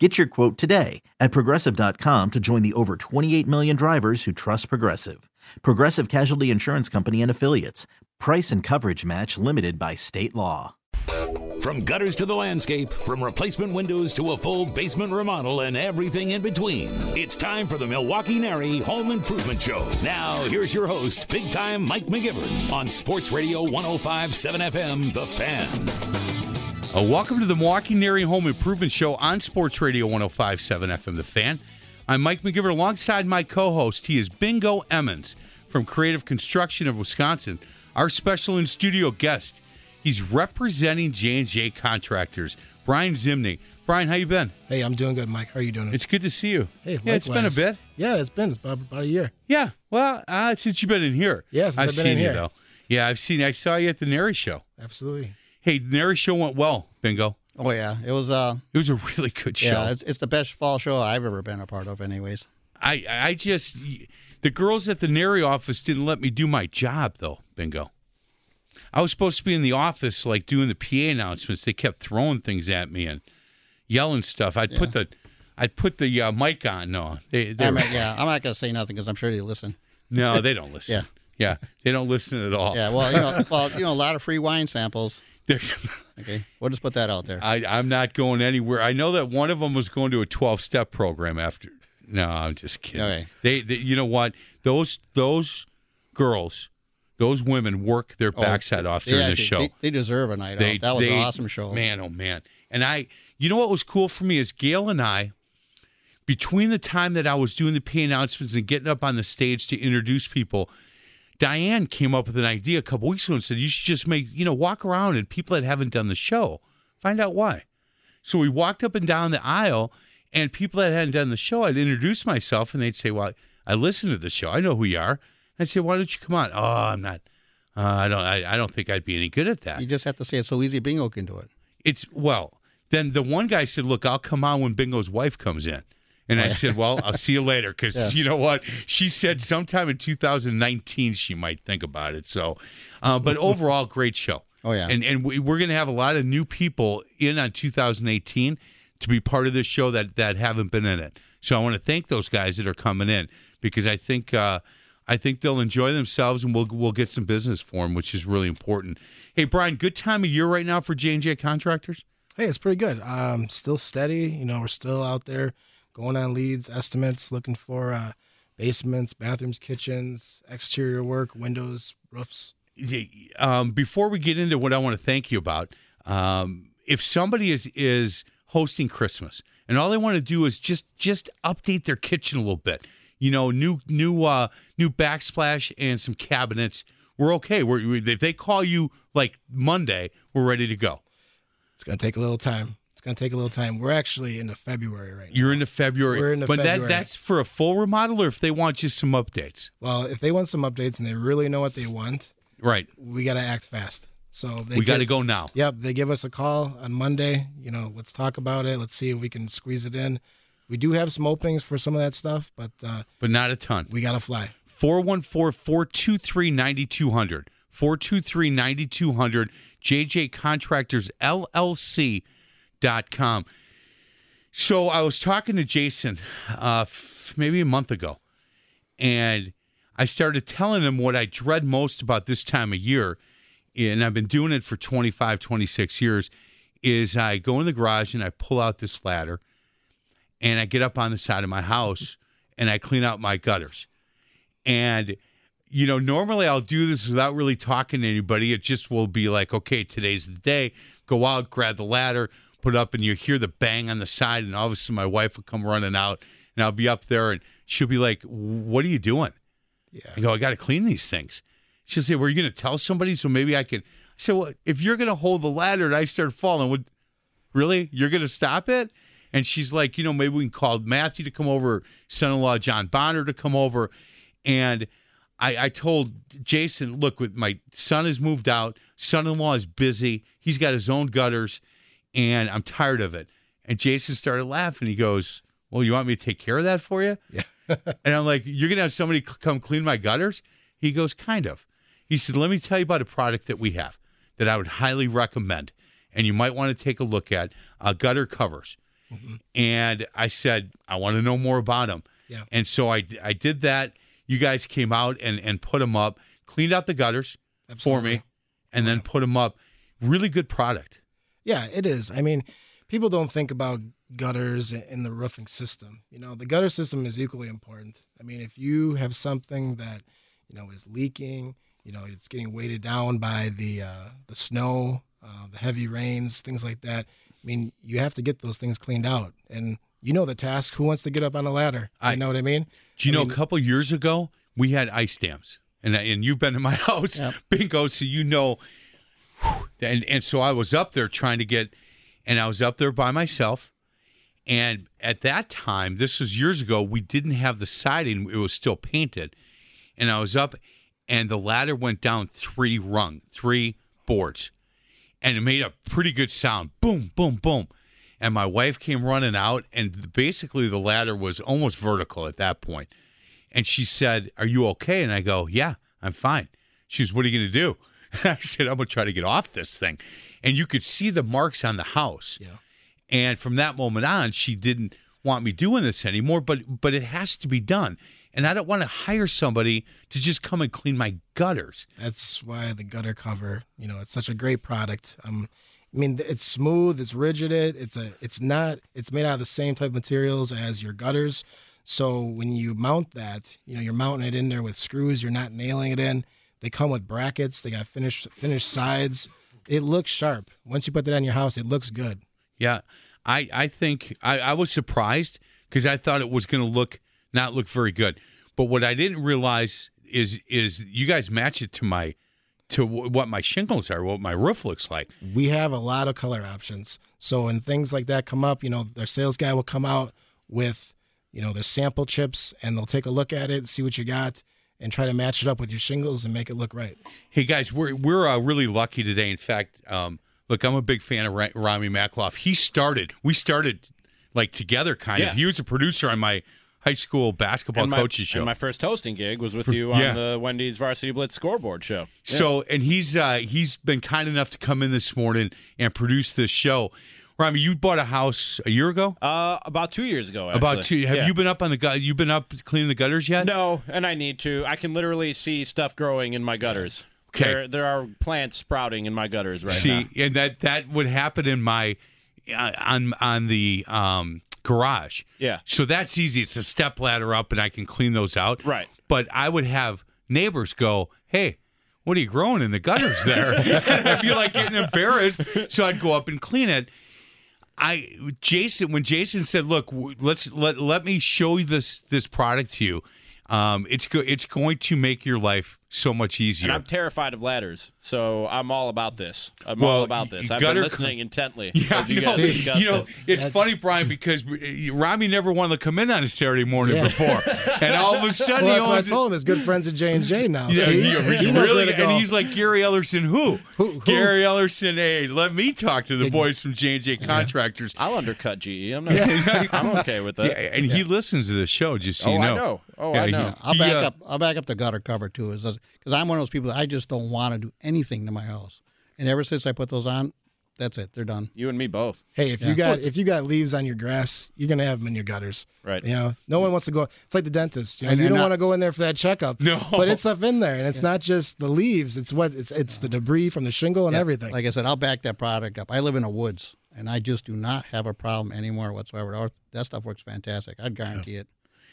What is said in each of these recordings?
Get your quote today at progressive.com to join the over 28 million drivers who trust Progressive. Progressive Casualty Insurance Company and Affiliates. Price and coverage match limited by state law. From gutters to the landscape, from replacement windows to a full basement remodel and everything in between, it's time for the Milwaukee NARI Home Improvement Show. Now, here's your host, big time Mike McGivern on Sports Radio 1057 FM, The Fan. Uh, welcome to the Milwaukee NARI Home Improvement Show on Sports Radio 1057 FM The Fan. I'm Mike McGivern alongside my co host. He is Bingo Emmons from Creative Construction of Wisconsin, our special in studio guest. He's representing J&J Contractors, Brian Zimney. Brian, how you been? Hey, I'm doing good, Mike. How are you doing? It's good to see you. hey, yeah, it's been a bit. Yeah, it's been. It's about, about a year. Yeah, well, uh, since you've been in here. Yeah, I've, I've been seen in you though. Yeah, I've seen. I saw you at the NARI show. Absolutely. Hey, the NARI show went well, Bingo. Oh yeah, it was. Uh, It was a really good show. yeah, it's, it's the best fall show I've ever been a part of. Anyways, I I just the girls at the NARI office didn't let me do my job though, bingo. I was supposed to be in the office like doing the PA announcements. They kept throwing things at me and yelling stuff. I'd put the I'd put the uh, mic on. No, they, they were- yeah, I'm not gonna say nothing because I'm sure they listen. no, they don't listen. Yeah. yeah, they don't listen at all. Yeah, well, you know, well, you know, a lot of free wine samples. Okay, we'll just put that out there. I, I'm not going anywhere. I know that one of them was going to a 12 step program after. No, I'm just kidding. Okay. They, they, you know what? Those those girls, those women work their Oh, off they during this actually- show. They, they deserve a night They- out. That was an awesome show. Man, oh man. And I, you know what was cool for me is Gail and I, between the time that I was doing the PA announcements and getting up on the stage to introduce people, Diane came up with an idea a couple weeks ago and said, you should just make, you know, walk around and people that haven't done the show, find out why. So we walked up and down the aisle, and people that hadn't done the show, I'd introduce myself, and they'd say, "Well, I listen to the show. I know who you are." I'd say, "Why don't you come on?" Oh, I'm not. Uh, I don't. I, I don't think I'd be any good at that. You just have to say it's so easy. Bingo can do it. It's well. Then the one guy said, "Look, I'll come on when Bingo's wife comes in." And I said, "Well, I'll see you later," because Yeah. you know what? She said sometime in 2019 she might think about it. So, uh, but overall, great show. Oh, yeah. and and we, we're going to have a lot of new people in on 2018 to be part of this show that that haven't been in it. So I want to thank those guys that are coming in because I think uh, I think they'll enjoy themselves and we'll we'll get some business for them, which is really important. Hey, Brian, good time of year right now for J and J contractors. Hey, it's pretty good. Um, still steady. You know, we're still out there going on leads, estimates, looking for uh, basements, bathrooms, kitchens, exterior work, windows, roofs. um, before we get into what I want to thank you about, um, if somebody is is hosting Christmas and all they want to do is just just update their kitchen a little bit, you know, new new uh, new backsplash and some cabinets, we're okay. We're, we, if they call you like Monday, we're ready to go. It's gonna take a little time. It's gonna take a little time. We're actually into February right now. You're into February, We're into but that February. that's for a full remodel, or if they want just some updates, Well, if they want some updates and they really know what they want, right? we gotta act fast. So they We got to go now. Yep, they give us a call on Monday. You know, let's talk about it. Let's see if we can squeeze it in. We do have some openings for some of that stuff, but uh, but not a ton. we gotta fly. 414 423 9200. 423 9200. JJ Contractors LLC.com. So I was talking to Jason uh, maybe a month ago, and I started telling him what I dread most about this time of year. And I've been doing it for 25, 26 years. Is I go in the garage and I pull out this ladder and I get up on the side of my house and I clean out my gutters. And you know, normally I'll do this without really talking to anybody. It just will be like, okay, today's the day. Go out, grab the ladder, put up, and you hear the bang on the side, and all of a sudden my wife will come running out, and I'll be up there, and she'll be like, "What are you doing?" Yeah. I go, "I got to clean these things." She'll say, "Were you going to tell somebody so maybe I could?" I said, "Well, if you're going to hold the ladder and I start falling, would really you're going to stop it?" And she's like, "You know, maybe we can call Matthew to come over, son-in-law John Bonner to come over," and I, I told Jason, look, with my son has moved out, son-in-law is busy, he's got his own gutters, and I'm tired of it. And Jason started laughing. He goes, "Well, you want me to take care of that for you?" Yeah. and I'm like, "You're gonna have somebody come clean my gutters?" He goes, "Kind of." He said, "Let me tell you about a product that we have that I would highly recommend, and you might want to take a look at uh, gutter covers." And I said, "I want to know more about them." Yeah. And so I I did that. You guys came out and and put them up, cleaned out the gutters for me, and then put them up. Really good product. Yeah, it is. I mean, people don't think about gutters in the roofing system. You know, the gutter system is equally important. I mean, if you have something that you know is leaking, you know, it's getting weighted down by the uh, the snow, uh, the heavy rains, things like that. I mean, you have to get those things cleaned out, and you know the task. Who wants to get up on a ladder? I- you know what I mean? Do you I know mean- a couple years ago we had ice dams, and and you've been to my house, Yep. bingo, so you know. And and so I was up there trying to get, and I was up there by myself, and at that time, this was years ago, we didn't have the siding; it was still painted, and I was up, and the ladder went down three rung, three boards, and it made a pretty good sound, boom, boom, boom. And my wife came running out, and basically the ladder was almost vertical at that point. And she said, Are you okay? And I go, Yeah, I'm fine. She was, What are you going to do? I said, I'm going to try to get off this thing. And you could see the marks on the house. Yeah. And from that moment on, she didn't want me doing this anymore, but but it has to be done. And I don't want to hire somebody to just come and clean my gutters. That's why the gutter cover, you know, it's such a great product. Um, I mean, it's smooth, it's rigid. It's a, it's not, it's made out of the same type of materials as your gutters. So when you mount that, you know, you're mounting it in there with screws. You're not nailing it in. They come with brackets. They got finished, finished sides. It looks sharp. Once you put that on your house, it looks good. Yeah, I I think I, I was surprised because I thought it was going to look not look very good. But what I didn't realize is is you guys match it to my to w- what my shingles are, what my roof looks like. we have a lot of color options. So when things like that come up, you know, their sales guy will come out with, you know, their sample chips and they'll take a look at it, and see what you got, and try to match it up with your shingles and make it look right. Hey guys, we're we're uh, really lucky today. In fact, um, look, I'm a big fan of Ra- Rami Makloff. He started, we started like together, kind Yeah. of. He was a producer on my high school basketball and my, coaches show. and my first hosting gig was with you on yeah. the Wendy's Varsity Blitz scoreboard show. So, and he's uh, he's been kind enough to come in this morning and produce this show. Rami, you bought a house a year ago. Uh, about two years ago. Actually. About two. Have Yeah. you been up on the gut? You been up cleaning the gutters yet? No, and I need to. I can literally see stuff growing in my gutters. Okay. There, there are plants sprouting in my gutters right See, now. See, and that that would happen in my uh, on on the um, garage. Yeah. So that's easy. It's a step ladder up, and I can clean those out. Right. But I would have neighbors go, "Hey." What are you growing in the gutters there? and I'd be like getting embarrassed, so I'd go up and clean it. I Jason when Jason said, "Look, let's let let me show you this this product to you. Um, it's go, it's going to make your life so much easier." And I'm terrified of ladders, so I'm all about this. I'm Well, all about this. I've been listening intently Yeah, as you I guys know. you know, this. it's That's- funny, Brian, because Robbie never wanted to come in on a Saturday morning Yeah. before, and all of a sudden Well, he that's what I owns. told him. His good friends at J and J now. yeah, See? he, He knows where really, to go. and he's like Gary Ellerson. Who? Who- who? Gary Ellerson. Hey, let me talk to the boys from J and J Contractors. I'll undercut GE. I'm not. I'm okay with that. Yeah, and he listens to the show, just so oh, you know. I know. Oh, Yeah, I he- know. I'll he, back uh, up. I'll back up the gutter cover too, is because I'm one of those people that I just don't want to do anything to my house. And ever since I put those on, that's it. They're done. You and me both. Hey, if you got if you got leaves on your grass, you're gonna have them in your gutters. Right. You know, no one wants to go. It's like the dentist. You, know, you don't want to go in there for that checkup. No. But it's stuff in there, and it's not just the leaves. It's what it's it's the debris from the shingle and Yeah, everything. Like I said, I'll back that product up. I live in the woods, and I just do not have a problem anymore whatsoever. That- That stuff works fantastic. I'd guarantee it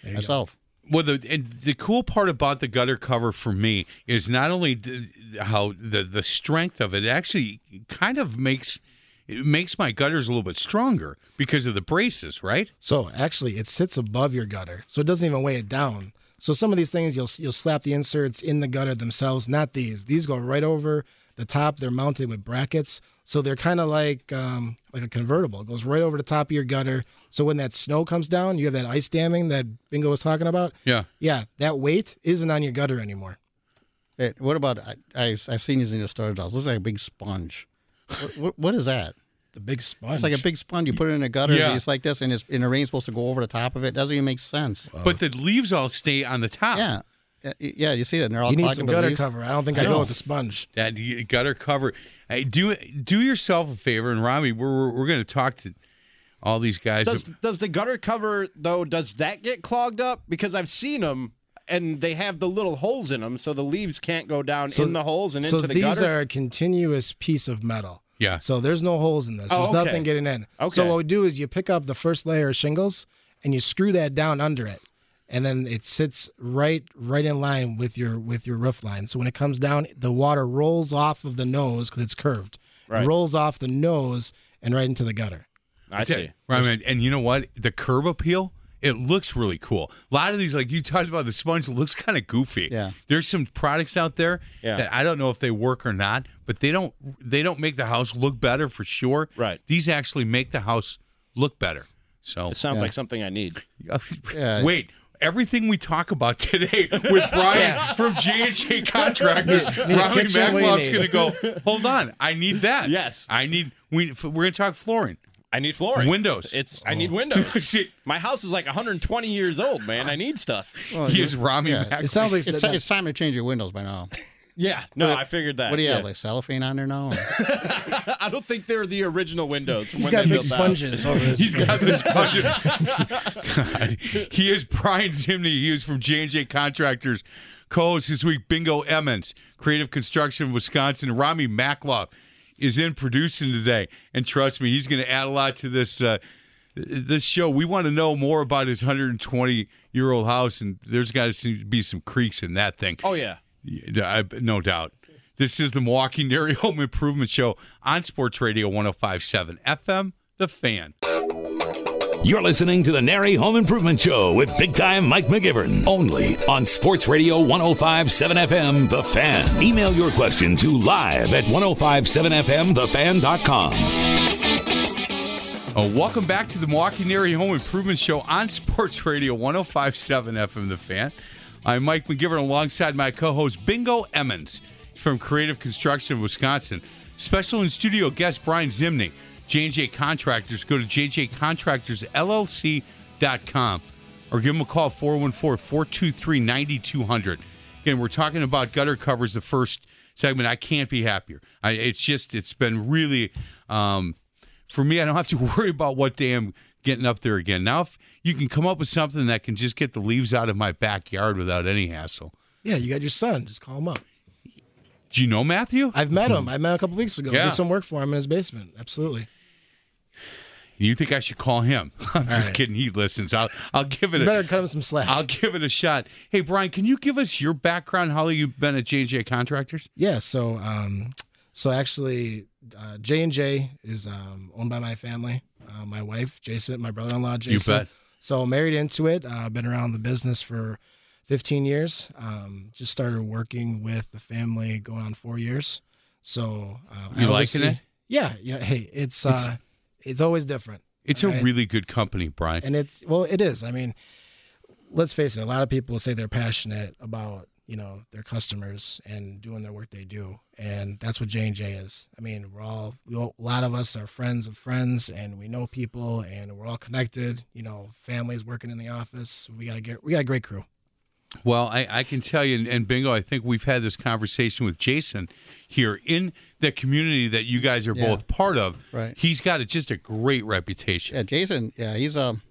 myself. Well, the and the cool part about the gutter cover for me is not only d- how the the strength of it, it actually kind of makes it makes my gutters a little bit stronger because of the braces, right? So actually, it sits above your gutter, so it doesn't even weigh it down. So some of these things you'll you'll slap the inserts in the gutter themselves. Not these. These go right over the the top they're mounted with brackets, so they're kind of like um, like a convertible. It goes right over the top of your gutter. So when that snow comes down, you have that ice damming that Bingo was talking about. Yeah. Yeah, that weight isn't on your gutter anymore. Hey, what about I, I I've seen these in the storage dolls. Looks like a big sponge. what, what, what is that? The big sponge. It's like a big sponge. You put it in a gutter. Yeah. It's like this, and it's and the rain's supposed to go over the top of it. Doesn't even make sense. But the leaves all stay on the top. Yeah, yeah, yeah. You see that? And they're all You need some gutter leaves. cover. I don't think I I, know. go with the sponge. That gutter cover. Hey, do do yourself a favor, and Rami, we're we're, we're going to talk to all these guys. Does does the gutter cover though? Does that get clogged up? Because I've seen them, and they have the little holes in them, so the leaves can't go down So- in the holes and so into the gutter. So these are a continuous piece of metal. yeah. So there's no holes in this. Oh, There's okay. nothing getting in. Okay. So what we do is you pick up the first layer of shingles and you screw that down under it. And then it sits right right in line with your with your roof line. So when it comes down, the water rolls off of the nose because it's curved. Right. It rolls off the nose and right into the gutter. I see. Right, man. And you know what? The curb appeal, it looks really cool. A lot of these, like you talked about, the sponge looks kind of goofy. Yeah. There's some products out there Yeah. that I don't know if they work or not, but they don't they don't make the house look better for sure. Right. These actually make the house look better. So It sounds like something I need. Yeah. wait. Everything we talk about today with Brian from J and J Contractors, Need a Robbie kitchen, what do you Maclov's need? going to go. Hold on, I need that. Yes. I need. We we're going to talk flooring. I need flooring. Windows. It's I need windows. See, My house is like 120 years old, man. I need stuff. Well, he is Rami yeah. It sounds like It's, that- it's time to change your windows by now. Yeah. No, I figured that. What do you yeah. have, like cellophane on there now? I don't think they're the original windows. He's got big the sponges He's got this budget. he is Brian Zimney. He is from J and J Contractors. Co-host this week, Bingo Emmons, Creative Construction of Wisconsin. Rami Maklov is in producing today, and trust me, he's going to add a lot to this uh, this show. We want to know more about his 120 year old house, and there's got to be some creaks in that thing. Oh yeah. Yeah, I- no doubt. This is the Milwaukee Area Home Improvement Show on Sports Radio 1057 FM, The Fan. You're listening to the NARI Home Improvement Show with big time Mike McGivern. Only on Sports Radio 1057 FM, The Fan. Email your question to live at 1057FMTheFan.com. Oh, uh, welcome back to the Milwaukee Area Home Improvement Show on Sports Radio 1057 FM The Fan. I'm Mike McGivern alongside my co host Bingo Emmons from Creative Construction of Wisconsin. Special in studio guest Brian Zimney, J&J Contractors. Go to jjcontractorsllc.com or give them a call 414 423 9200. Again, we're talking about gutter covers the first segment. I can't be happier. I, it's just, it's been really. Um, for me, I don't have to worry about what day I'm getting up there again. Now, if you can come up with something that can just get the leaves out of my backyard without any hassle. Yeah, you got your son. Just call him up. Do you know Matthew? I've met him. I met him a couple weeks ago. Yeah. Did some work for him in his basement. Absolutely. You think I should call him? I'm just right. kidding. He listens. I'll I'll give it You a better cut him some slack. I'll give it a shot. Hey Brian, can you give us your background? How long you been at J&J Contractors? Yeah, so um, so actually, uh, J and J is um, owned by my family. Uh, my wife, Jason, my brother-in-law, Jason. bet. So married into it. Uh, been around the business for 15 years. Um, just started working with the family going on four years. So uh, I You liking it? Yeah. You know, hey, it's uh, it's always different. It's a really good company, Brian. and it's well it is i mean let's face it a lot of people say they're passionate about you know their customers and doing their work they do and that's what j&j is i mean we're all we all, a lot of us are friends of friends and we know people and we're all connected you know families working in the office we got to get we got a great crew Well, I, I can tell you, and, and Bingo, I think we've had this conversation with Jason here in the community that you guys are Yeah. both part of. Right. He's got a, just a great reputation. Yeah, Jason. Yeah, he's um,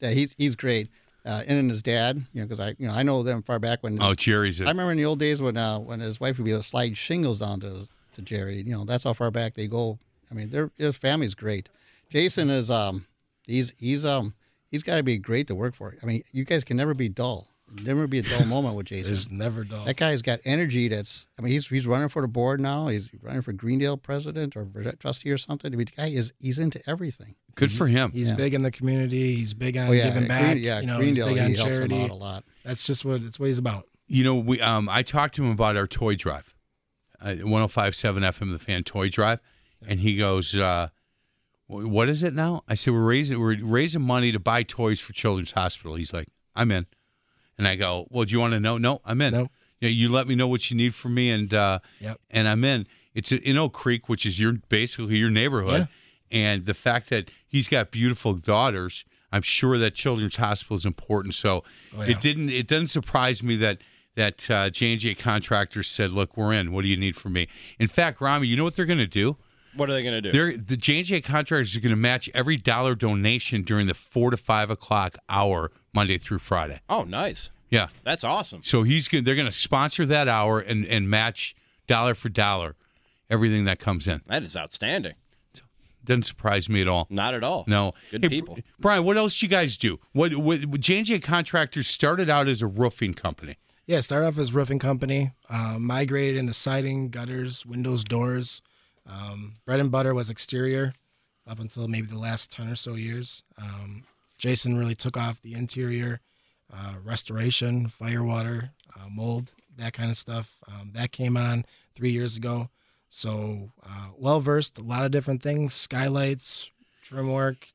yeah, he's he's great. Uh, and his dad, you know, because I you know I know them far back when Oh, Jerry's a I remember in the old days when uh, when his wife would be able to slide shingles down to to Jerry. You know, that's how far back they go. I mean, their their family's great. Jason is um, he's he's um, he's got to be great to work for. I mean, you guys can never be dull. Never be a dull moment with Jason. there's never dull That guy's got energy. That's. I mean, he's he's running for the board now. He's running for Greendale president or trustee or something. I mean, the guy is he's into everything. good for him. he's Yeah. big in the community he's big on Oh yeah, giving Green- back yeah, you know he's Greendale big he on helps them charity out a lot. that's just what it's what he's about You know, we um, I talked to him about our toy drive. uh, 1057 FM, the fan toy drive. And he goes, uh, What is it now? I said, We're raising, we're raising money to buy toys for Children's Hospital. He's like, I'm in. And I go, Well, do you want to know? No, I'm in. No. Yeah, you let me know what you need from me, and uh, Yep. and I'm in. It's in Oak Creek, which is your basically your neighborhood, and the fact that he's got beautiful daughters, I'm sure that Children's Hospital is important. So Oh, yeah. it didn't it doesn't surprise me that that uh, J and J contractors said, "Look, we're in. What do you need from me?" In fact, Rami, you know what they're going to do? What are they going to do? They're the J and J contractors are going to match every dollar donation during the four to five o'clock hour Monday through Friday. oh, nice. Yeah. That's awesome. So he's gonna, they're going to sponsor that hour and and match dollar for dollar everything that comes in. That is outstanding. Doesn't surprise me at all. Not at all. No. Good Hey, people. Brian, what else do you guys do? What what J and J contractors started out as a roofing company. Yeah, started off as a roofing company, uh, migrated into siding, gutters, windows, doors. Um, bread and butter was exterior up until maybe the last 10 or so years. Um, Jason really took off the interior, uh, restoration, fire water, uh, mold, that kind of stuff. Um, that came on three years ago. So uh, well versed, a lot of different things, skylights, trim work,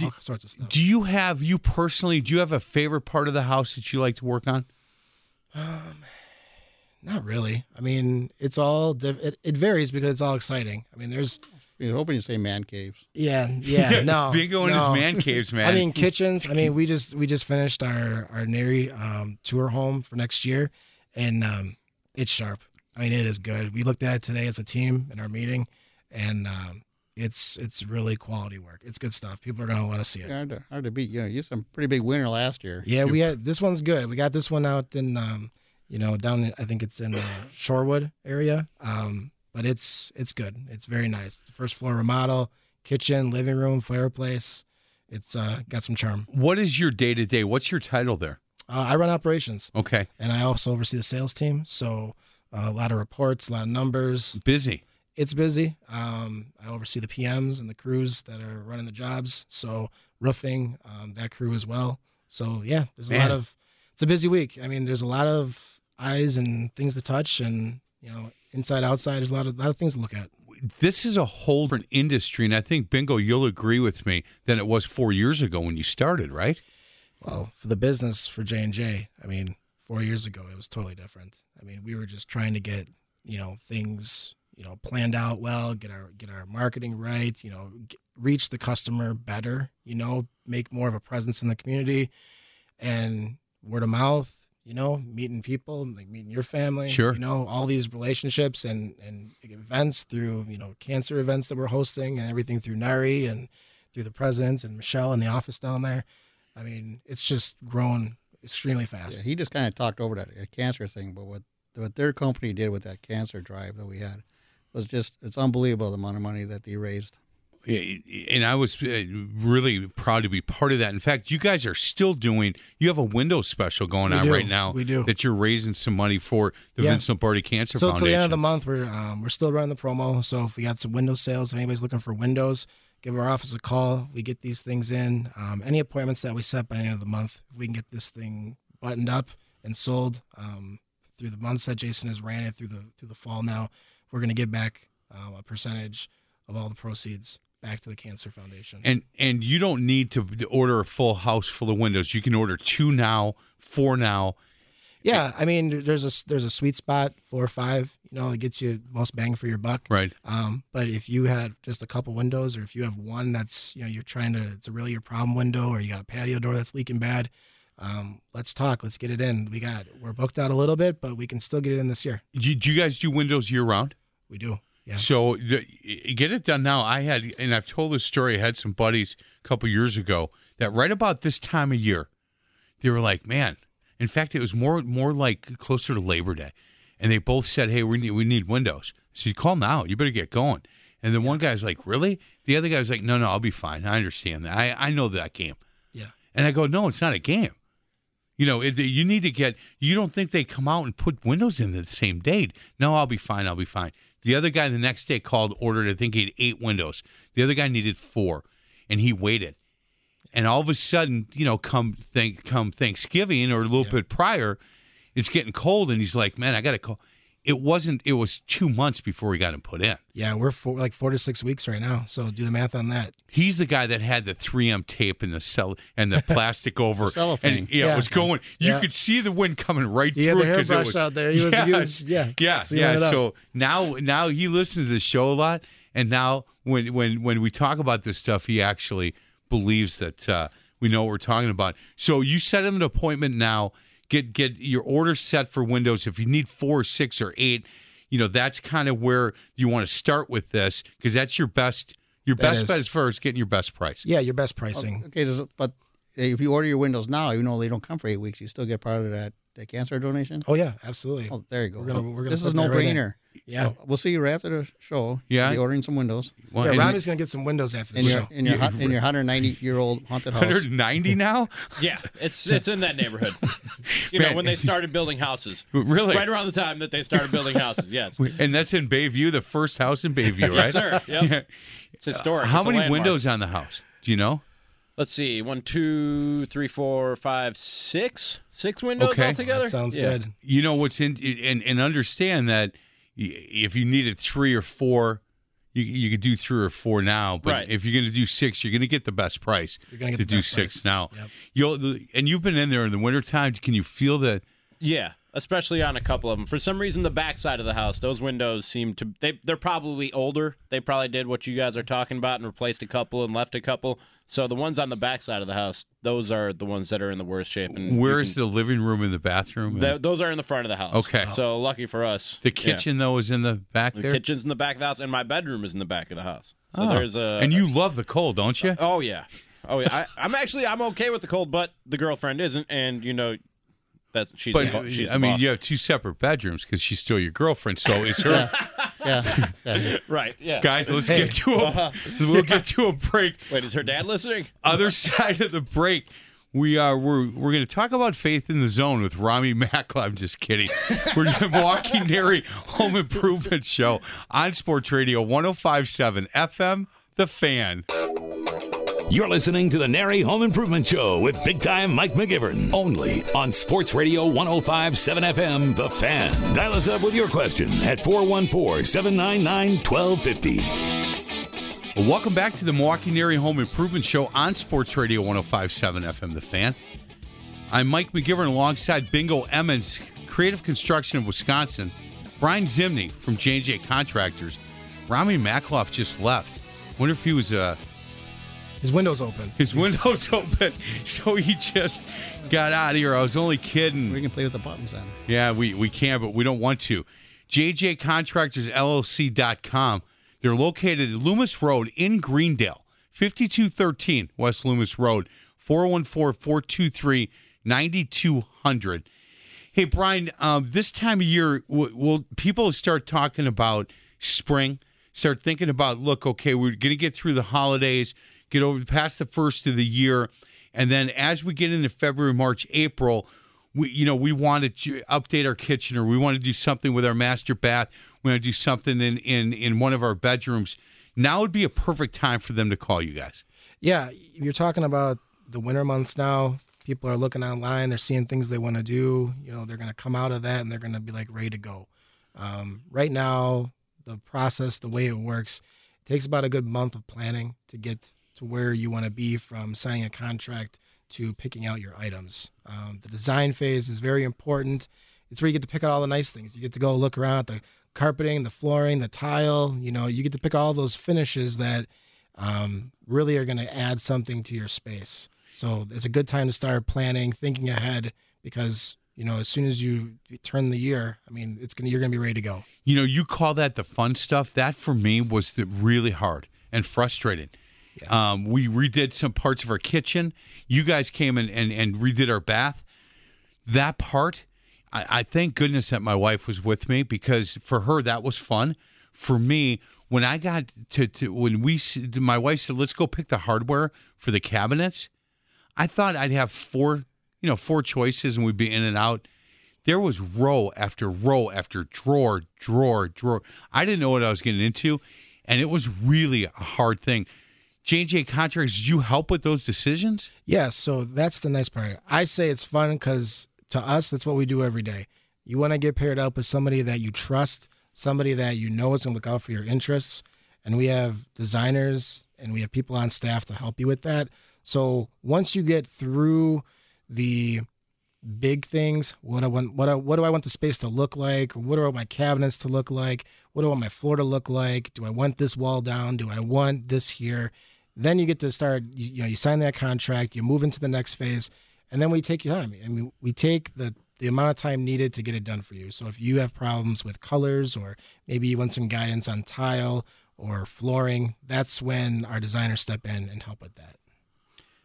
all sorts of stuff. Do you have you personally? Do you have a favorite part of the house that you like to work on? Um, Not really. I mean, it's all diff- it, it varies because it's all exciting. I mean, there's You're hoping you say man caves. yeah, yeah, no, Bingo in his no. man caves, man. I mean, kitchens. I mean, we just we just finished our our NARI um, tour home for next year, and um, it's sharp. I mean, it is good. We looked at it today as a team in our meeting, and um, it's it's really quality work. It's good stuff. People are gonna want to see it. Hard to, hard to beat. You know, you had some pretty big winner last year. Yeah, we had this one's good. We got this one out in, um, you know, down. In, I think it's in the Shorewood area. Um, but it's it's good. It's very nice. First floor remodel, kitchen, living room, fireplace. It's uh, got some charm. what is your day to day? What's your title there? Uh, I run operations, Okay, and I also oversee the sales team. So uh, a lot of reports, a lot of numbers. busy. It's busy. Um, I oversee the PMs and the crews that are running the jobs. So roofing, um, that crew as well. So yeah, there's a Man. lot of. It's a busy week. I mean, there's a lot of eyes and things to touch, and you know, inside outside. There's a lot of lot of things to look at. This is a whole different industry, and I think Bingo, you'll agree with me than it was four years ago when you started, right? Well, for the business for J and J, I mean, four years ago it was totally different. I mean, we were just trying to get you know things you know planned out well, get our get our marketing right, you know, get, reach the customer better, you know, make more of a presence in the community, and word of mouth. You know, meeting people, like meeting your family. Sure. You know, all these relationships and and events through you know cancer events that we're hosting and everything through NARI and through the presidents and Michelle in the office down there. I mean, it's just grown extremely fast. Yeah, he just kind of talked over that uh, cancer thing, but what what their company did with that cancer drive that we had was just it's unbelievable the amount of money that they raised. And I was uh, really proud to be part of that. In fact, you guys are still doing. You have a window special going We on do. right now. We do. that you're raising some money for the Yeah. Vincent Lombardi Cancer So till the end of the month, we're um, we're still running the promo. So if we got some window sales, if anybody's looking for windows, give our office a call. We get these things in. Um, any appointments that we set by the end of the month, we can get this thing buttoned up and sold um, through the months that Jason has ran it through the through the fall. Now we're going to give back um, a percentage of all the proceeds back to the Cancer Foundation. And and you don't need to order a full house full of windows. You can order two now, four now. yeah, I mean, there's a there's a sweet spot four or five. You know, it gets you most bang for your buck. Right. Um, but if you had just a couple windows, or if you have one that's you know you're trying to it's a really your problem window, or you got a patio door that's leaking bad, um, let's talk. Let's get it in. We got we're booked out a little bit, but we can still get it in this year. Do, do you guys do windows year round? We do. Yeah. So the, get it done now. I had, and I've told this story. I had some buddies a couple years ago that right about this time of year, they were like, "Man." In fact, it was more more like closer to Labor Day, and they both said, "Hey, we need we need windows." So you call now. You better get going. And then one guy's like, "Really?" The other guy's like, "No, no, I'll be fine. I understand that. I I know that game." Yeah. And I go, "No, it's not a game." You know, it, you need to get. You don't think they come out and put windows in the same date? No, I'll be fine. I'll be fine. The other guy the next day called, ordered. I think he had eight windows. The other guy needed four, and he waited. And all of a sudden, you know, come think come Thanksgiving or a little bit prior, it's getting cold, and he's like, "Man, I got to call." It wasn't. It was two months before we got him put in. Yeah, we're four, like four to six weeks right now. So do the math on that. He's the guy that had the 3M tape and the cell and the plastic over Cellophane. And yeah, it was going. You Yeah. could see the wind coming right He had through the it 'cause it hairbrush was out there. He was- he was- yeah, yeah, yeah. So now, now he listens to the show a lot, and now when when when we talk about this stuff, he actually believes that uh, we know what we're talking about. So you set him an appointment now. Get get your order set for Windows. If you need four, six, or eight, you know that's kind of where you want to start with this because that's your best. Your That best is. bet is first getting your best price. Yeah, your best pricing. Okay, does it- but if you order your windows now, even though they don't come for eight weeks, you still get part of that, that cancer donation. Oh yeah, absolutely. Oh, there you go. We're gonna- we're gonna this is a no that right in. brainer. Yeah. we'll see you right after the show. Yeah. You'll be ordering some windows Well, yeah, and Rami's gonna get some windows after the in your show. in your Yeah, in your 190 year old haunted house. 190 now? Yeah, it's it's in that neighborhood. You Man. know, when they started building houses. Really? Right around the time that they started building houses, yes. And that's in Bayview, the first house in Bayview, right? Yes, sir. Yep. Yeah. It's historic. How It's many windows on the house? Do you know? Let's see. One, two, three, four, five, six. Six windows Okay. altogether. That sounds Yeah. good. You know what's in and and understand that if you needed three or four, you you could do three or four now. But Right. if you're going to do six, you're going to get the best price. You're gonna get to the do best six price. now. Yep. You'll and you've been in there in the wintertime. Can you feel the? Yeah, especially on a couple of them. For some reason, the back side of the house, those windows seem to they they're probably older. They probably did what you guys are talking about and replaced a couple and left a couple. So the ones on the back side of the house, those are the ones that are in the worst shape. And Where's can- the living room and the bathroom? th- those are in the front of the house. Okay. So lucky for us, the yeah. kitchen though is in the back The there. kitchen's in the back of the house, and my bedroom is in the back of the house. So Oh. there's a and you love the cold, don't you? Oh yeah, oh yeah. I, I'm actually I'm okay with the cold, but the girlfriend isn't, and you know, that's she's. But bo- she's I mean, boss. you have two separate bedrooms because she's still your girlfriend. So it's her. yeah, yeah. right. Yeah. Guys, let's Hey. get to a uh-huh. we'll get to a break. Wait, is her dad listening? Other side of the break, we are we're we're going to talk about faith in the zone with Rami Mackler. I'm just kidding. We're the Milwaukee NARI Home Improvement Show on Sports Radio 105.7 FM. The Fan. You're listening to the NARI Home Improvement Show with big time Mike McGivern. Only on Sports Radio 1057 FM, The Fan. Dial us up with your question at 414 799 1250. Welcome back to the Milwaukee NARI Home Improvement Show on Sports Radio 105.7 FM The Fan. I'm Mike McGivern alongside Bingo Emmons, Creative Construction of Wisconsin, Brian Zimney from J&J Contractors. Rami Makloff just left. Wonder if he was uh, His window's open. his windows open, so he just got out of here. I was only kidding. We can play with the buttons then. Yeah, we, we can, but we don't want to. JJContractorsLLC.com. They're located at Loomis Road in Greendale, 5213 West Loomis Road, 414 423 9200. Hey, Brian, um, this time of year, will, will people start talking about spring? Start thinking about, look, okay, we're going to get through the holidays, get over past the first of the year, and then as we get into February, March, April, we, you know, we want to update our kitchen, or we want to do something with our master bath. We want to do something in in in one of our bedrooms. Now would be a perfect time for them to call you guys. Yeah, you're talking about the winter months now. People are looking online. They're seeing things they want to do. You know, they're going to come out of that and they're going to be like ready to go. Um, right now, the process, the way it works, it takes about a good month of planning to get to where you want to be from signing a contract to picking out your items. Um, the design phase is very important. It's where you get to pick out all the nice things. You get to go look around at the carpeting, the flooring, the tile. You know, you get to pick all those finishes that um, really are going to add something to your space. So it's a good time to start planning, thinking ahead, because you know as soon as you turn the year, I mean, it's gonna you're gonna be ready to go. You know, you call that the fun stuff. That for me was the really hard and frustrating. Um, we redid some parts of our kitchen. You guys came and, and redid our bath. That part, I, I thank goodness that my wife was with me because for her that was fun. For me, when I got to, to when we my wife said let's go pick the hardware for the cabinets, I thought I'd have four you know four choices and we'd be in and out there was row after row after drawer, drawer, drawer. I didn't know what I was getting into, and it was really a hard thing. J&J Contracts, did you help with those decisions? Yeah, so that's the nice part. I say it's fun because to us, that's what we do every day. You want to get paired up with somebody that you trust, somebody that you know is going to look out for your interests. And we have designers and we have people on staff to help you with that. So once you get through the big things, what I want, what I, what do I want the space to look like? What do I want my cabinets to look like? What do I want my floor to look like? Do I want this wall down? Do I want this here? Then you get to start. You, you know, you sign that contract. You move into the next phase, and then we take your time. I mean, we take the the amount of time needed to get it done for you. So if you have problems with colors, or maybe you want some guidance on tile or flooring, that's when our designers step in and help with that.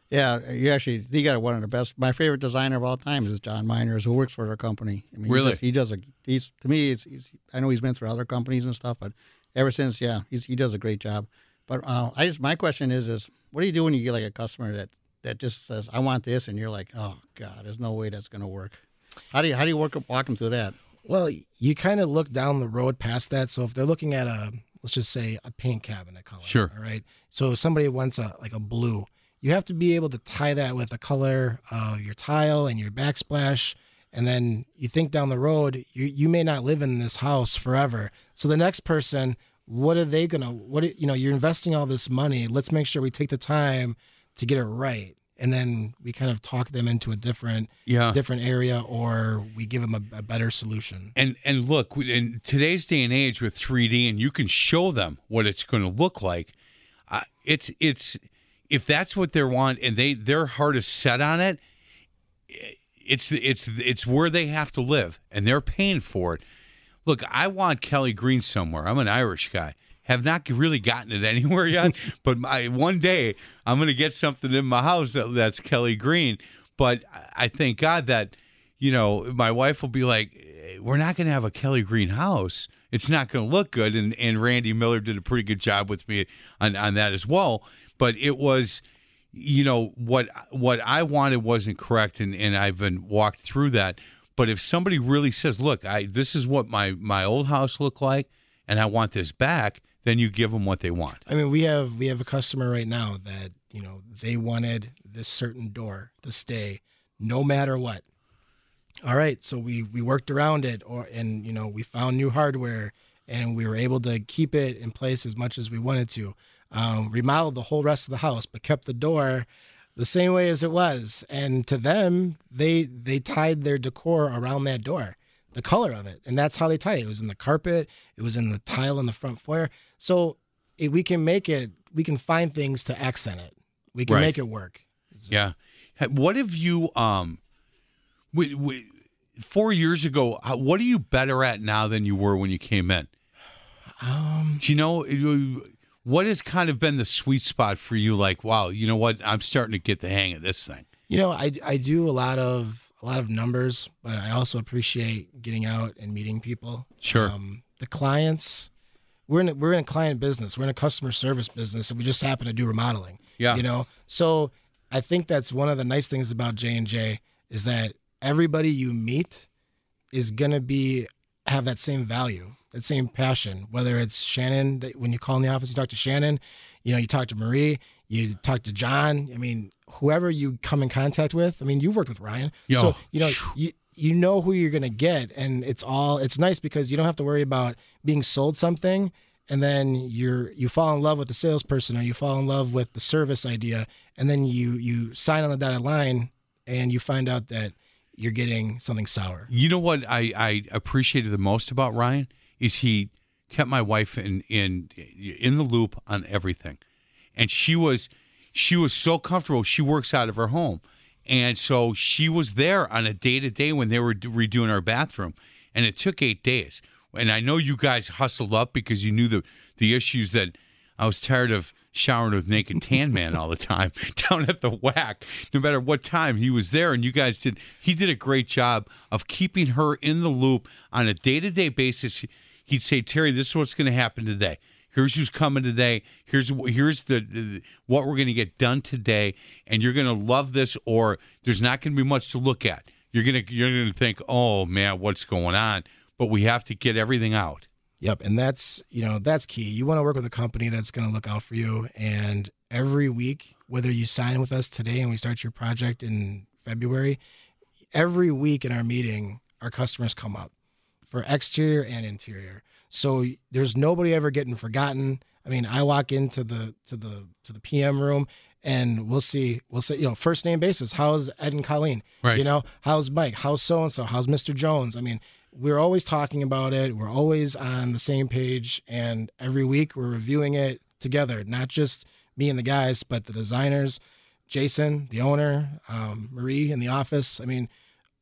Yeah, you actually you got one of the best. My favorite designer of all time is John Miners, who works for our company. I mean, he's Really? he does a. He's to me, it's, he's, I know he's been through other companies and stuff, but ever since, yeah, he's, he does a great job. But uh, I just my question is, is what do you do when you get like a customer that that just says, "I want this," and you're like, "Oh God, there's no way that's going to work." How do you how do you work walk them through that? Well, you kind of look down the road past that. So if they're looking at a, let's just say a paint cabinet color. Sure. All right. So if somebody wants a like a blue, you have to be able to tie that with the color of your tile and your backsplash. And then you think down the road, you you may not live in this house forever. So the next person, what are they gonna? What are- you know? You're investing all this money. Let's make sure we take the time to get it right. And then we kind of talk them into a different Yeah. different area, or we give them a, a better solution. And and look, in today's day and age with 3D, and you can show them what it's going to look like. Uh, it's it's if that's what they want, and they their heart is set on it. It's it's it's where they have to live, and they're paying for it. Look, I want Kelly Green somewhere. I'm an Irish guy. Have not really gotten it anywhere yet, but my, one day I'm going to get something in my house that, that's Kelly Green. But I- thank God that you know my wife will be like, "Eh, "We're not going to have a Kelly Green house. It's not going to look good." And and Randy Miller did a pretty good job with me on on that as well. But it was you know what what I wanted wasn't correct, and and I've been walked through that. But if somebody really says, "Look, I this is what my my old house looked like, and I want this back," then you give them what they want. I mean, we have we have a customer right now that you know they wanted this certain door to stay no matter what. All right, so we we worked around it, or and you know we found new hardware, and we were able to keep it in place as much as we wanted to. Um, remodeled the whole rest of the house, but kept the door the same way as it was. And to them, they they tied their decor around that door, the color of it, and that's how they tied it. It was in the carpet, it was in the tile in the front foyer. So it, we can make it, we can find things to accent it. We can Right. make it work. Yeah. What have you um, w- w- four years ago? What are you better at now than you were when you came in? Um, Do you know what has kind of been the sweet spot for you? Like, wow, you know what? I'm starting to get the hang of this thing. You know, I, I do a lot of a lot of numbers, but I also appreciate getting out and meeting people. Sure. Um, the clients, we're in a, we're in a client business. We're in a customer service business, and we just happen to do remodeling. Yeah. You know, so I think that's one of the nice things about J and J is that everybody you meet is gonna be have that same value, that same passion. Whether it's Shannon, that when you call in the office, you talk to Shannon. You know, you talk to Marie, you talk to John. I mean, whoever you come in contact with. I mean, you've worked with Ryan, Yo, so you know you you know who you're gonna get, and it's all it's nice because you don't have to worry about being sold something. And then you're you fall in love with the salesperson, or you fall in love with the service idea, and then you you sign on the dotted line, and you find out that you're getting something sour. You know what I, I appreciated the most about Ryan is he kept my wife in in in the loop on everything, and she was she was so comfortable. She works out of her home, and so she was there on a day to day when they were redoing our bathroom, and it took eight days. And I know you guys hustled up because you knew the the issues that I was tired of showering with naked tan man all the time down at the whack. No matter what time he was there, and you guys did. He did a great job of keeping her in the loop on a day to day basis. He'd say, Terry, this is what's going to happen today. Here's who's coming today. Here's here's the, the what we're going to get done today, and you're going to love this, or there's not going to be much to look at. You're gonna you're gonna think, oh man, what's going on? But we have to get everything out. Yep, and that's you know that's key. You want to work with a company that's going to look out for you, and every week, whether you sign with us today and we start your project in February, every week in our meeting, our customers come up for exterior and interior. So there's nobody ever getting forgotten. I mean, I walk into the to the to the PM room and we'll see we'll say you know first name basis. How's Ed and Colleen? Right. You know, how's Mike? How's so and so? How's Mr. Jones? I mean, we're always talking about it. We're always on the same page, and every week we're reviewing it together. Not just me and the guys, but the designers, Jason, the owner, um, Marie in the office. I mean,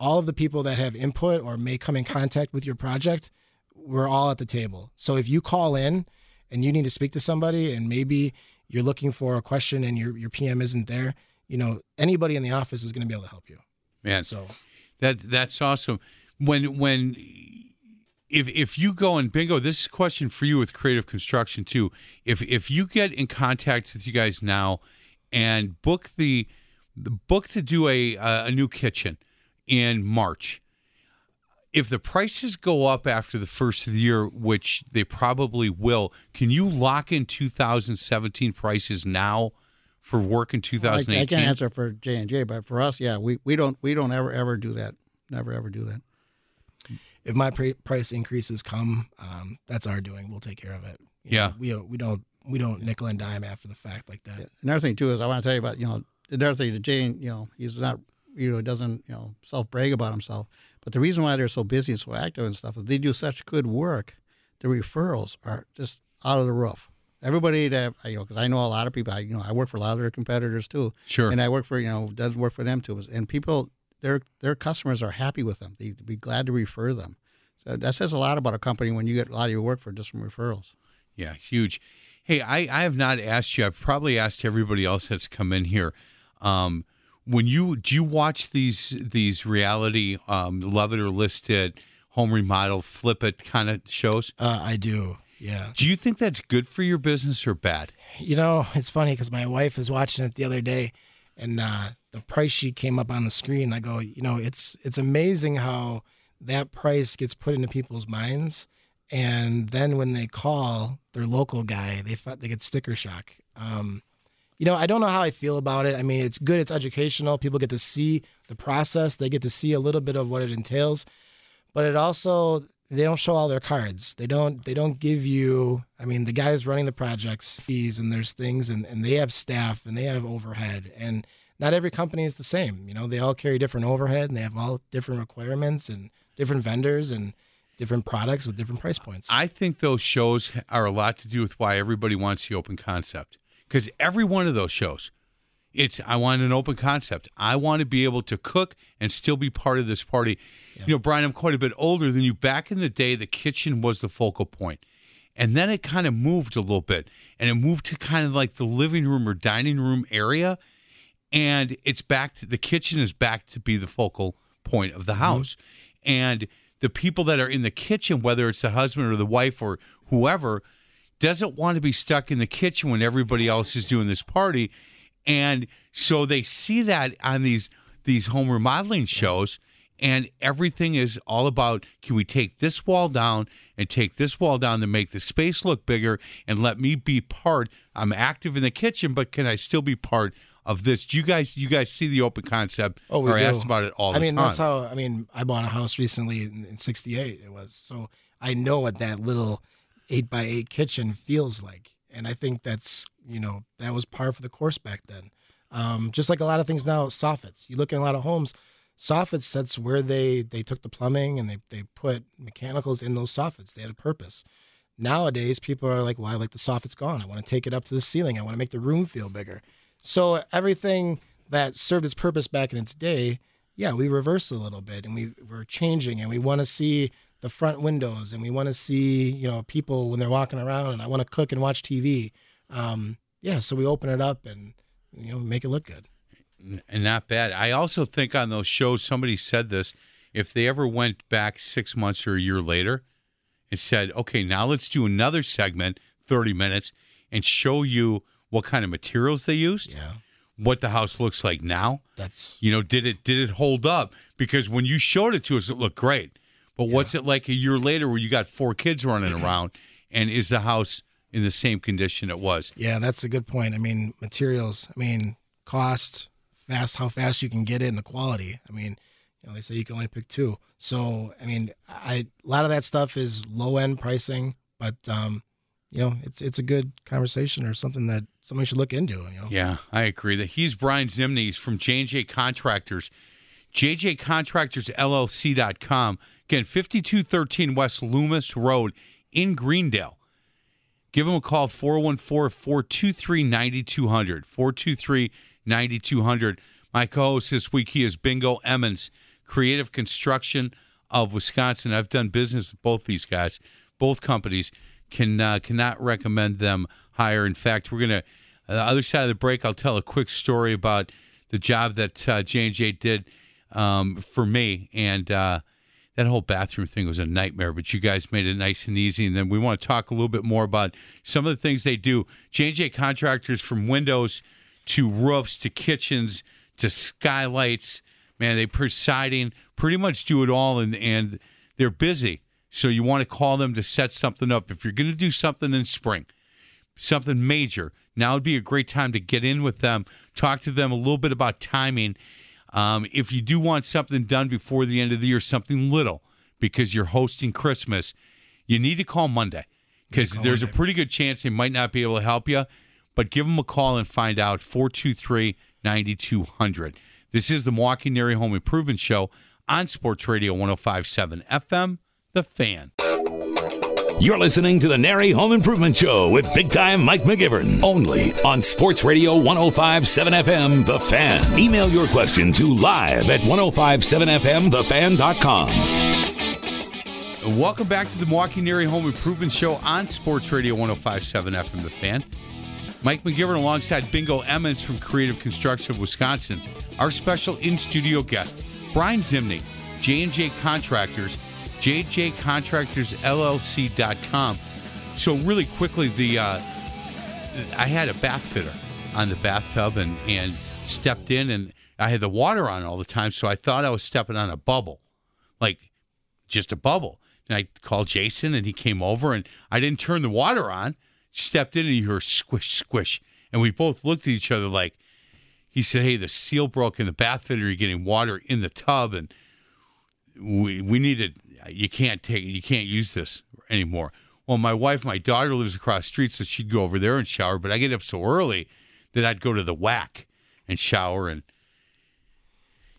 all of the people that have input or may come in contact with your project, we're all at the table. So if you call in and you need to speak to somebody and maybe you're looking for a question and your, your PM isn't there, you know, anybody in the office is going to be able to help you. Man, So That that's awesome. When when if if you go and bingo, this is a question for you with creative construction too. If if you get in contact with you guys now and book the, the book to do a a new kitchen in March. If the prices go up after the first of the year, which they probably will, can you lock in 2017 prices now for work in I, 2018? I can't answer for J and J, but for us, yeah, we, we don't we don't ever ever do that. Never ever do that. if my pr- price increases come, um, that's our doing. We'll take care of it. You Yeah. know, we we don't we don't nickel and dime after the fact like that. Another thing too is I want to tell you about you know another thing that Jane you know he's not you know doesn't you know self brag about himself, but the reason why they're so busy and so active and stuff is they do such good work. The referrals are just out of the roof. Everybody that you know because I know a lot of people. I you know I work for a lot of their competitors too. Sure. And I work for you know does work for them too. And people their their customers are happy with them. They'd be glad to refer them. So that says a lot about a company when you get a lot of your work for just from referrals. Yeah, huge. Hey, I, I have not asked you. I've probably asked everybody else that's come in here. Um, when you do you watch these these reality um, love it or list it, home remodel, flip it kind of shows? Uh, I do. Yeah. Do you think that's good for your business or bad? You know, it's funny because my wife was watching it the other day, and uh, the price sheet came up on the screen. I go, you know, it's it's amazing how that price gets put into people's minds, and then when they call their local guy, they they get sticker shock. Um, you know, I don't know how I feel about it. I mean, it's good. It's educational. People get to see the process. They get to see a little bit of what it entails, but it also they don't show all their cards. They don't they don't give you I mean the guys running the projects fees and there's things and, and they have staff and they have overhead and not every company is the same. You know, they all carry different overhead and they have all different requirements and different vendors and different products with different price points. I think those shows are a lot to do with why everybody wants the open concept. Because every one of those shows, it's I want an open concept. I want to be able to cook and still be part of this party. You know, Brian, I'm quite a bit older than you. Back in the day, the kitchen was the focal point. And then it kind of moved a little bit and it moved to kind of like the living room or dining room area. And it's back to the kitchen is back to be the focal point of the mm-hmm. house. And the people that are in the kitchen, whether it's the husband or the wife or whoever, doesn't want to be stuck in the kitchen when everybody else is doing this party. And so they see that on these these home remodeling shows and everything is all about can we take this wall down and take this wall down to make the space look bigger and let me be part I'm active in the kitchen but can I still be part of this do you guys you guys see the open concept Oh, we or do. asked about it all I mean, time that's how. I mean, I bought a house recently in, in '68. It was so I know what that little eight by eight kitchen feels like, and I think that's you know that was par for the course back then. Um, just like a lot of things now, soffits. You look at a lot of homes, soffits. That's where they they took the plumbing and they they put mechanicals in those soffits. They had a purpose. Nowadays, people are like, "Well, I like the soffit's gone. I want to take it up to the ceiling. I want to make the room feel bigger." So everything that served its purpose back in its day, yeah, we reverse a little bit and we we're changing and we want to see the front windows and we want to see you know people when they're walking around and I want to cook and watch TV. Um, yeah, so we open it up and you know make it look good. and not bad. I also think on those shows, somebody said this: if they ever went back six months or a year later and said, "Okay, now let's do another segment, thirty minutes, and show you what kind of materials they used, Yeah, what the house looks like now. that's You know, did it did it hold up? Because when you showed it to us, it looked great. But what's it like a year later, where you got four kids running around, and is the house in the same condition it was? yeah, that's a good point. I mean, materials. I mean, cost, fast, how fast you can get it, and the quality. I mean, You know, they say you can only pick two. So, I mean, I a lot of that stuff is low end pricing, but um, you know, it's it's a good conversation or something that somebody should look into. You know, Yeah, I agree. That he's Brian Zimney from J and J Contractors, JJContractorsLLC.com. Again, fifty two thirteen West Loomis Road in Greendale. Give him a call 414-423-9200. 423-9200. My co-host this week he is Bingo Emmons, Creative Construction of Wisconsin. I've done business with both these guys, both companies. Can uh, cannot recommend them higher. In fact, we're gonna uh, the other side of the break. I'll tell a quick story about the job that uh, J and J did um, for me, and uh, that whole bathroom thing was a nightmare. But you guys made it nice and easy. And then we want to talk a little bit more about some of the things they do. J and J contractors from windows to roofs to kitchens to skylights. Man, they put siding, pretty much do it all, and and they're busy. So you want to call them to set something up. If you're going to do something in spring, something major, now would be a great time to get in with them, talk to them a little bit about timing. Um, if you do want something done before the end of the year, something little, because you're hosting Christmas, you need to call Monday because there's a pretty good chance they might not be able to help you. But give them a call and find out 423 9200. This is the Milwaukee Area Home Improvement Show on Sports Radio 1057 FM, The Fan. You're listening to the NARI Home Improvement Show with big time Mike McGivern. Only on Sports Radio 1057 FM The Fan. Email your question to live at 1057FMTheFan.com. Welcome back to the Milwaukee NARI Home Improvement Show on Sports Radio 1057 FM The Fan. Mike McGivern alongside Bingo Emmons from Creative Construction of Wisconsin. Our special in-studio guest, Brian Zimney, J&J Contractors, jjcontractorsllc.com. So really quickly, the uh, I had a bath fitter on the bathtub and, and stepped in and I had the water on all the time, so I thought I was stepping on a bubble. Like just a bubble. And I called Jason and he came over and I didn't turn the water on. Stepped in and you heard squish, squish. And we both looked at each other like, he said, Hey, the seal broke in the bath fitter. You're getting water in the tub. And we, we needed, you can't take, you can't use this anymore. Well, my wife, my daughter lives across the street, so she'd go over there and shower. But I get up so early that I'd go to the whack and shower. And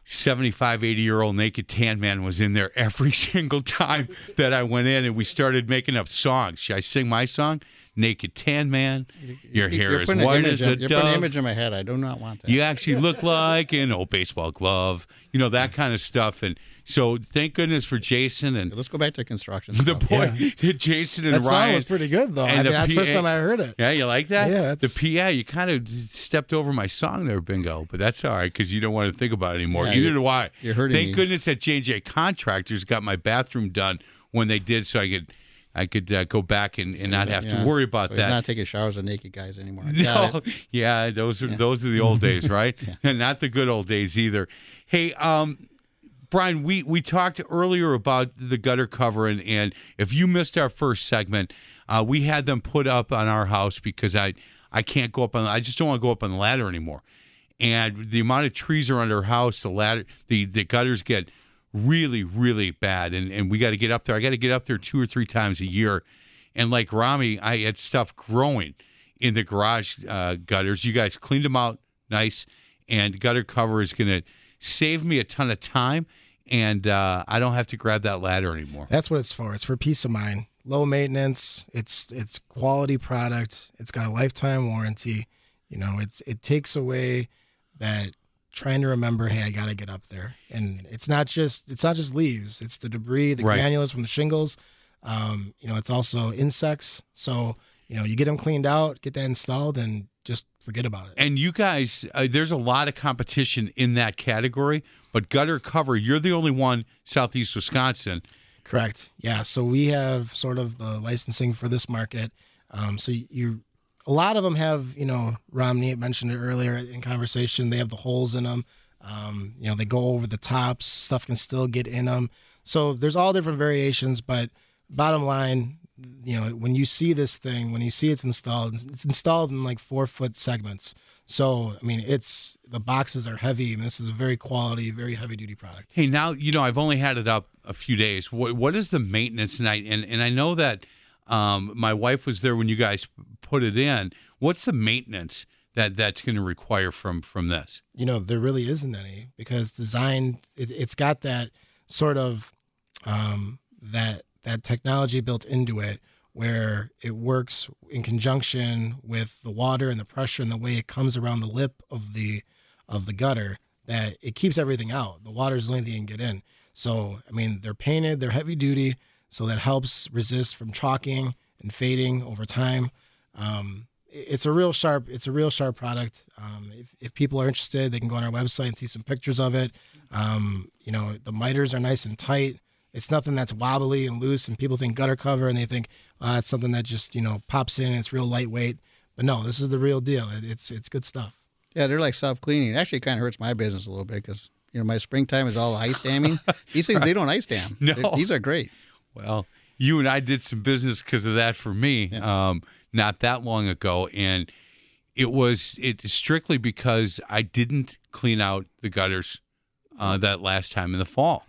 75, 80 year old naked tan man was in there every single time that I went in, and we started making up songs. Should I sing my song? Naked tan man, your hair You're is white as a in- You're putting an image in my head. I do not want that. You actually look like an old baseball glove, you know that kind of stuff. And so, thank goodness for Jason and Let's go back to construction. the stuff. boy, Jason and that song Ryan. was pretty good though. I the mean, that's the first time I heard it. Yeah, you like that? Yeah, That's... the PA. You kind of stepped over my song there, Bingo, but that's all right because you don't want to think about it anymore. Yeah, Either you- do I. you're hurting Thank me. goodness that J and J Contractors got my bathroom done when they did, so I could I could uh, go back and, and not have to worry about So that. Not taking showers with naked guys anymore. No, yeah, those are those are the old days, right? And not the good old days either. Hey, um, Brian, we we talked earlier about the gutter cover, and, if you missed our first segment, uh, we had them put up on our house because I I can't go up on I just don't want to go up on the ladder anymore, and the amount of trees are under our house, the ladder, the the gutters get really really bad, and and we got to get up there. I got to get up there two or three times a year, and like Rami, I had stuff growing in the garage uh, gutters. You guys cleaned them out nice, and gutter cover is going to save me a ton of time, and uh, I don't have to grab that ladder anymore. That's what it's for. It's for peace of mind. Low maintenance. It's it's quality product. It's got a lifetime warranty. You know, it's it takes away that trying to remember, hey, I got to get up there. And it's not just it's not just leaves. It's the debris, the Right. granules from the shingles. Um, you know, it's also insects. So you know, you get them cleaned out, get that installed, and just forget about it. And you guys, uh, there's a lot of competition in that category, but gutter cover, you're the only one southeast Wisconsin. Correct. Yeah. So we have sort of the licensing for this market. Um, so you, a lot of them have, you know, Romney mentioned it earlier in conversation. They have the holes in them. Um, you know, they go over the tops. Stuff can still get in them. So there's all different variations, but bottom line, you know, when you see this thing, when you see it's installed, it's installed in like four foot segments. So, I mean, it's the boxes are heavy. This is a very quality, very heavy duty product. Hey, now you know I've only had it up a few days. What what is the maintenance night? And and I know that um, my wife was there when you guys put it in. What's the maintenance that that's going to require from from this? You know, there really isn't any because designed, it, it's got that sort of um, that that technology built into it where it works in conjunction with the water and the pressure and the way it comes around the lip of the of the gutter that it keeps everything out. The water's the only thing that can get in. So I mean they're painted, they're heavy duty, so that helps resist from chalking and fading over time. Um, it's a real sharp it's a real sharp product um, if, if people are interested they can go on our website and see some pictures of it um, you know the miters are nice and tight it's nothing that's wobbly and loose and people think gutter cover and they think uh, it's something that just you know pops in and it's real lightweight but no this is the real deal it, it's it's good stuff Yeah, they're like self cleaning. It actually kind of hurts my business a little bit because you know my springtime is all ice damming. These things they don't ice dam. No. They're- these are great. Well, you and I did some business because of that for me um, not that long ago, and it was it strictly because I didn't clean out the gutters uh, that last time in the fall.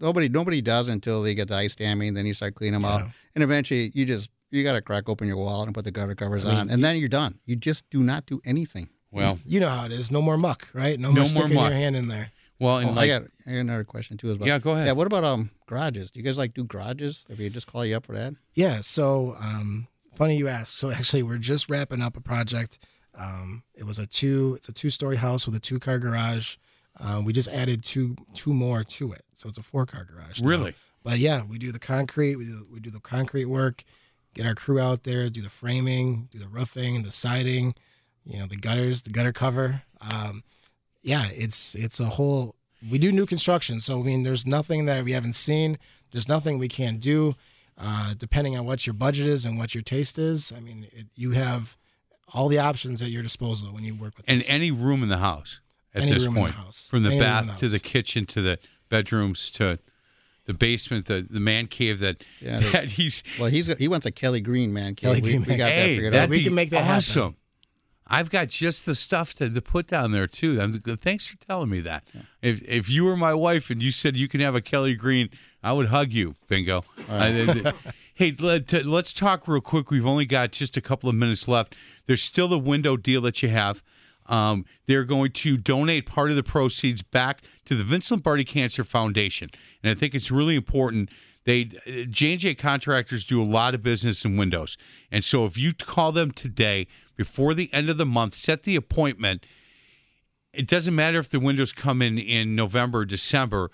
Nobody nobody does until they get the ice damming. Then you start cleaning them out, and eventually you just you got to crack open your wallet and put the gutter covers on, and then you're done. You just do not do anything. Well, you know how it is no more muck right no, No more more sticking muck. your hand in there well, and Oh, like I got I got another question too. As well. Yeah, go ahead. Yeah, what about um garages? Do you guys like do garages? If we just call you up for that, Yeah, so um, funny you ask. So actually, we're just wrapping up a project. Um, it was a two. It's a two-story house with a two-car garage. Uh, we just added two two more to it, so it's a four-car garage. now. Really? But yeah, we do the concrete. We do, we do the concrete work. Get our crew out there, do the framing, do the roofing, the siding. You know, the gutters, the gutter cover. Um, yeah, it's it's a whole. We do new construction, so I mean, there's nothing that we haven't seen. There's nothing we can't do, uh, depending on what your budget is and what your taste is. I mean, it, you have all the options at your disposal when you work with and us. any room in the house at Any this room in the house. from the Any bath the to the kitchen to the bedrooms to the basement, the the man cave that Yeah, that he's. well, he's he wants a Kelly Green man. Cave. Kelly we, Green we man got that Hey, figured that'd out. We can make that happen. I've got just the stuff to, to put down there too. I'm, thanks for telling me that. If if you were my wife and you said you can have a Kelly Green, I would hug you. Bingo. I- hey, let, let's talk real quick. We've only got just a couple of minutes left. There's still the window deal that you have. Um, they're going to donate part of the proceeds back to the Vince Lombardi Cancer Foundation, and I think it's really important. They J and J contractors do a lot of business in windows, and so if you call them today before the end of the month, set the appointment. It doesn't matter if the windows come in in November or December.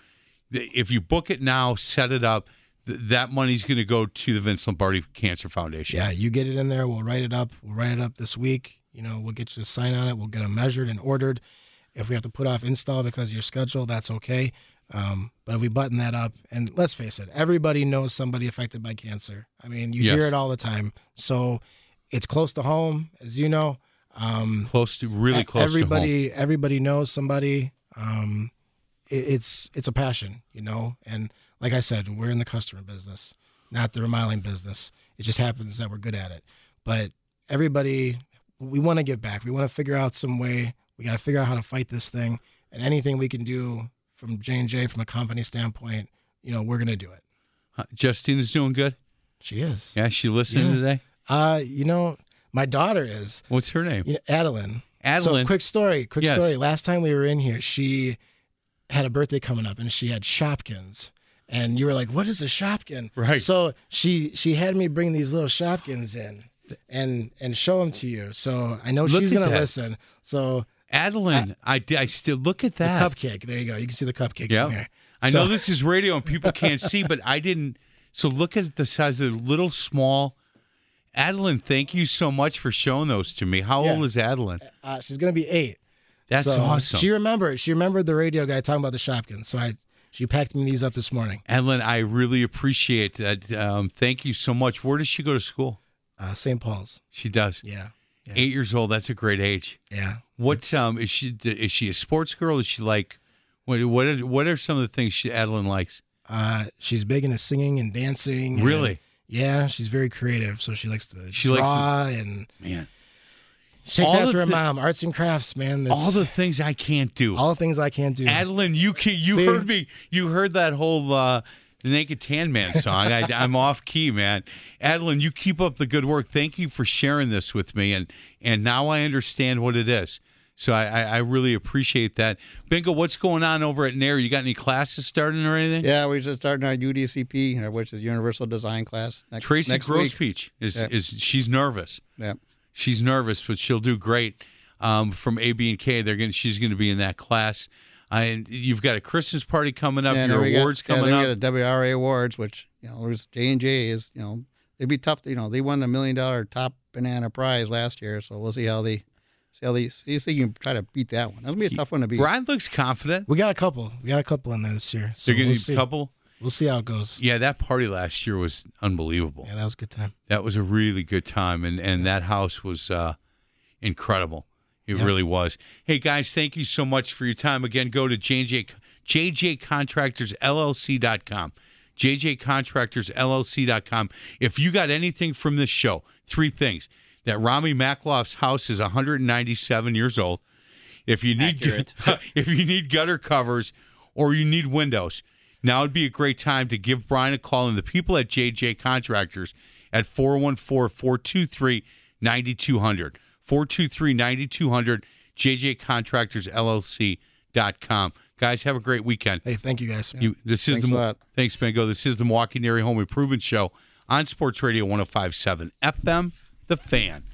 If you book it now, set it up. th- That money's going to go to the Vince Lombardi Cancer Foundation. Yeah, you get it in there. We'll write it up. We'll write it up this week. You know, we'll get you to sign on it. We'll get them measured and ordered. If we have to put off install because of your schedule, that's okay. Um, but if we button that up, and let's face it, everybody knows somebody affected by cancer. I mean, you Yes. hear it all the time. So it's close to home, as you know. Um, Close to really close to home. everybody, everybody knows somebody. Um, it, it's it's a passion, you know. And like I said, we're in the customer business, not the remodeling business. It just happens that we're good at it. But everybody, we want to give back. We want to figure out some way. We got to figure out how to fight this thing, and anything we can do from J and J from a company standpoint, you know, we're gonna do it. Justine is doing good. She is. Yeah, she listening Yeah. today. Uh, you know, my daughter is. What's her name? You know, Adeline. Adeline. So quick story. Quick Yes. story. Last time we were in here, she had a birthday coming up, and she had Shopkins. And you were like, "What is a Shopkin?" Right. So she she had me bring these little Shopkins in, and and show them to you. So I know Look she's gonna that. listen. So Adeline. I, I still look at that. cupcake. There you go. You can see the cupcake Yeah. I So- know this is radio and people can't see, but I didn't. So look at the size of the little small. Adeline, thank you so much for showing those to me. How Yeah. old is Adeline? Uh, she's gonna be eight. That's So awesome. She remembered. She remembered the radio guy talking about the Shopkins. So I she packed me these up this morning. Adeline, I really appreciate that. Um, thank you so much. Where does she go to school? Uh, St. Paul's. She does. Yeah. Yeah. Eight years old. That's a great age. Yeah. What um is she? Is she a sports girl? Is she like? What what are, what are some of the things she, Adeline likes? Uh, she's big into singing and dancing. and- Really? Yeah, she's very creative, so she likes to She likes to- draw and Man, she takes all after her thi- mom. Arts and crafts, man. That's all the things I can't do. all the things I can't do. Adeline, you can, you See? heard me. You heard that whole uh, the Naked Tan Man song. I, I'm off key, man. Adeline, you keep up the good work. Thank you for sharing this with me, and and now I understand what it is. So I, I, I really appreciate that. Bingo, what's going on over at NARI? You got any classes starting or anything? Yeah, we're just starting our UDCP, uh, which is Universal Design class. Next, Tracy next. Grospeach is Yeah. is she's nervous. Yeah. She's nervous, but she'll do great. Um, from AB and K, they're going. She's going to be in that class. Uh, and you've got a Christmas party coming up. Yeah, your we got- awards yeah, coming up. got the WRA awards, which you know, J and J is you know it'd be tough. You know, they won the million dollar top banana prize last year, so we'll see how they see how they see if they can try to beat that one. That'll be a tough one to beat. Brian looks confident. we got a couple. We got a couple in there this year. So They're going we'll to see. a couple. We'll see how it goes. Yeah, that party last year was unbelievable. Yeah, that was a good time. That was a really good time, and and that house was uh, incredible. It Yeah. really was. Hey guys, thank you so much for your time. Again, go to JJ JJContractorsLLC.com. JJContractorsLLC.com. If you got anything from this show, three things: that Rami Makloff's house is 197 years old. If you need Accurate. if you need gutter covers or you need windows, now would be a great time to give Brian a call and the people at JJ Contractors at 414-423-9200. 423-9200 jjcontractorsllc.com. Guys, have a great weekend. Hey, thank you guys. You, this is Thanks the a lot. thanks, Bingo. This is the Milwaukee Area Home Improvement Show on Sports Radio 105.7 FM. The Fan.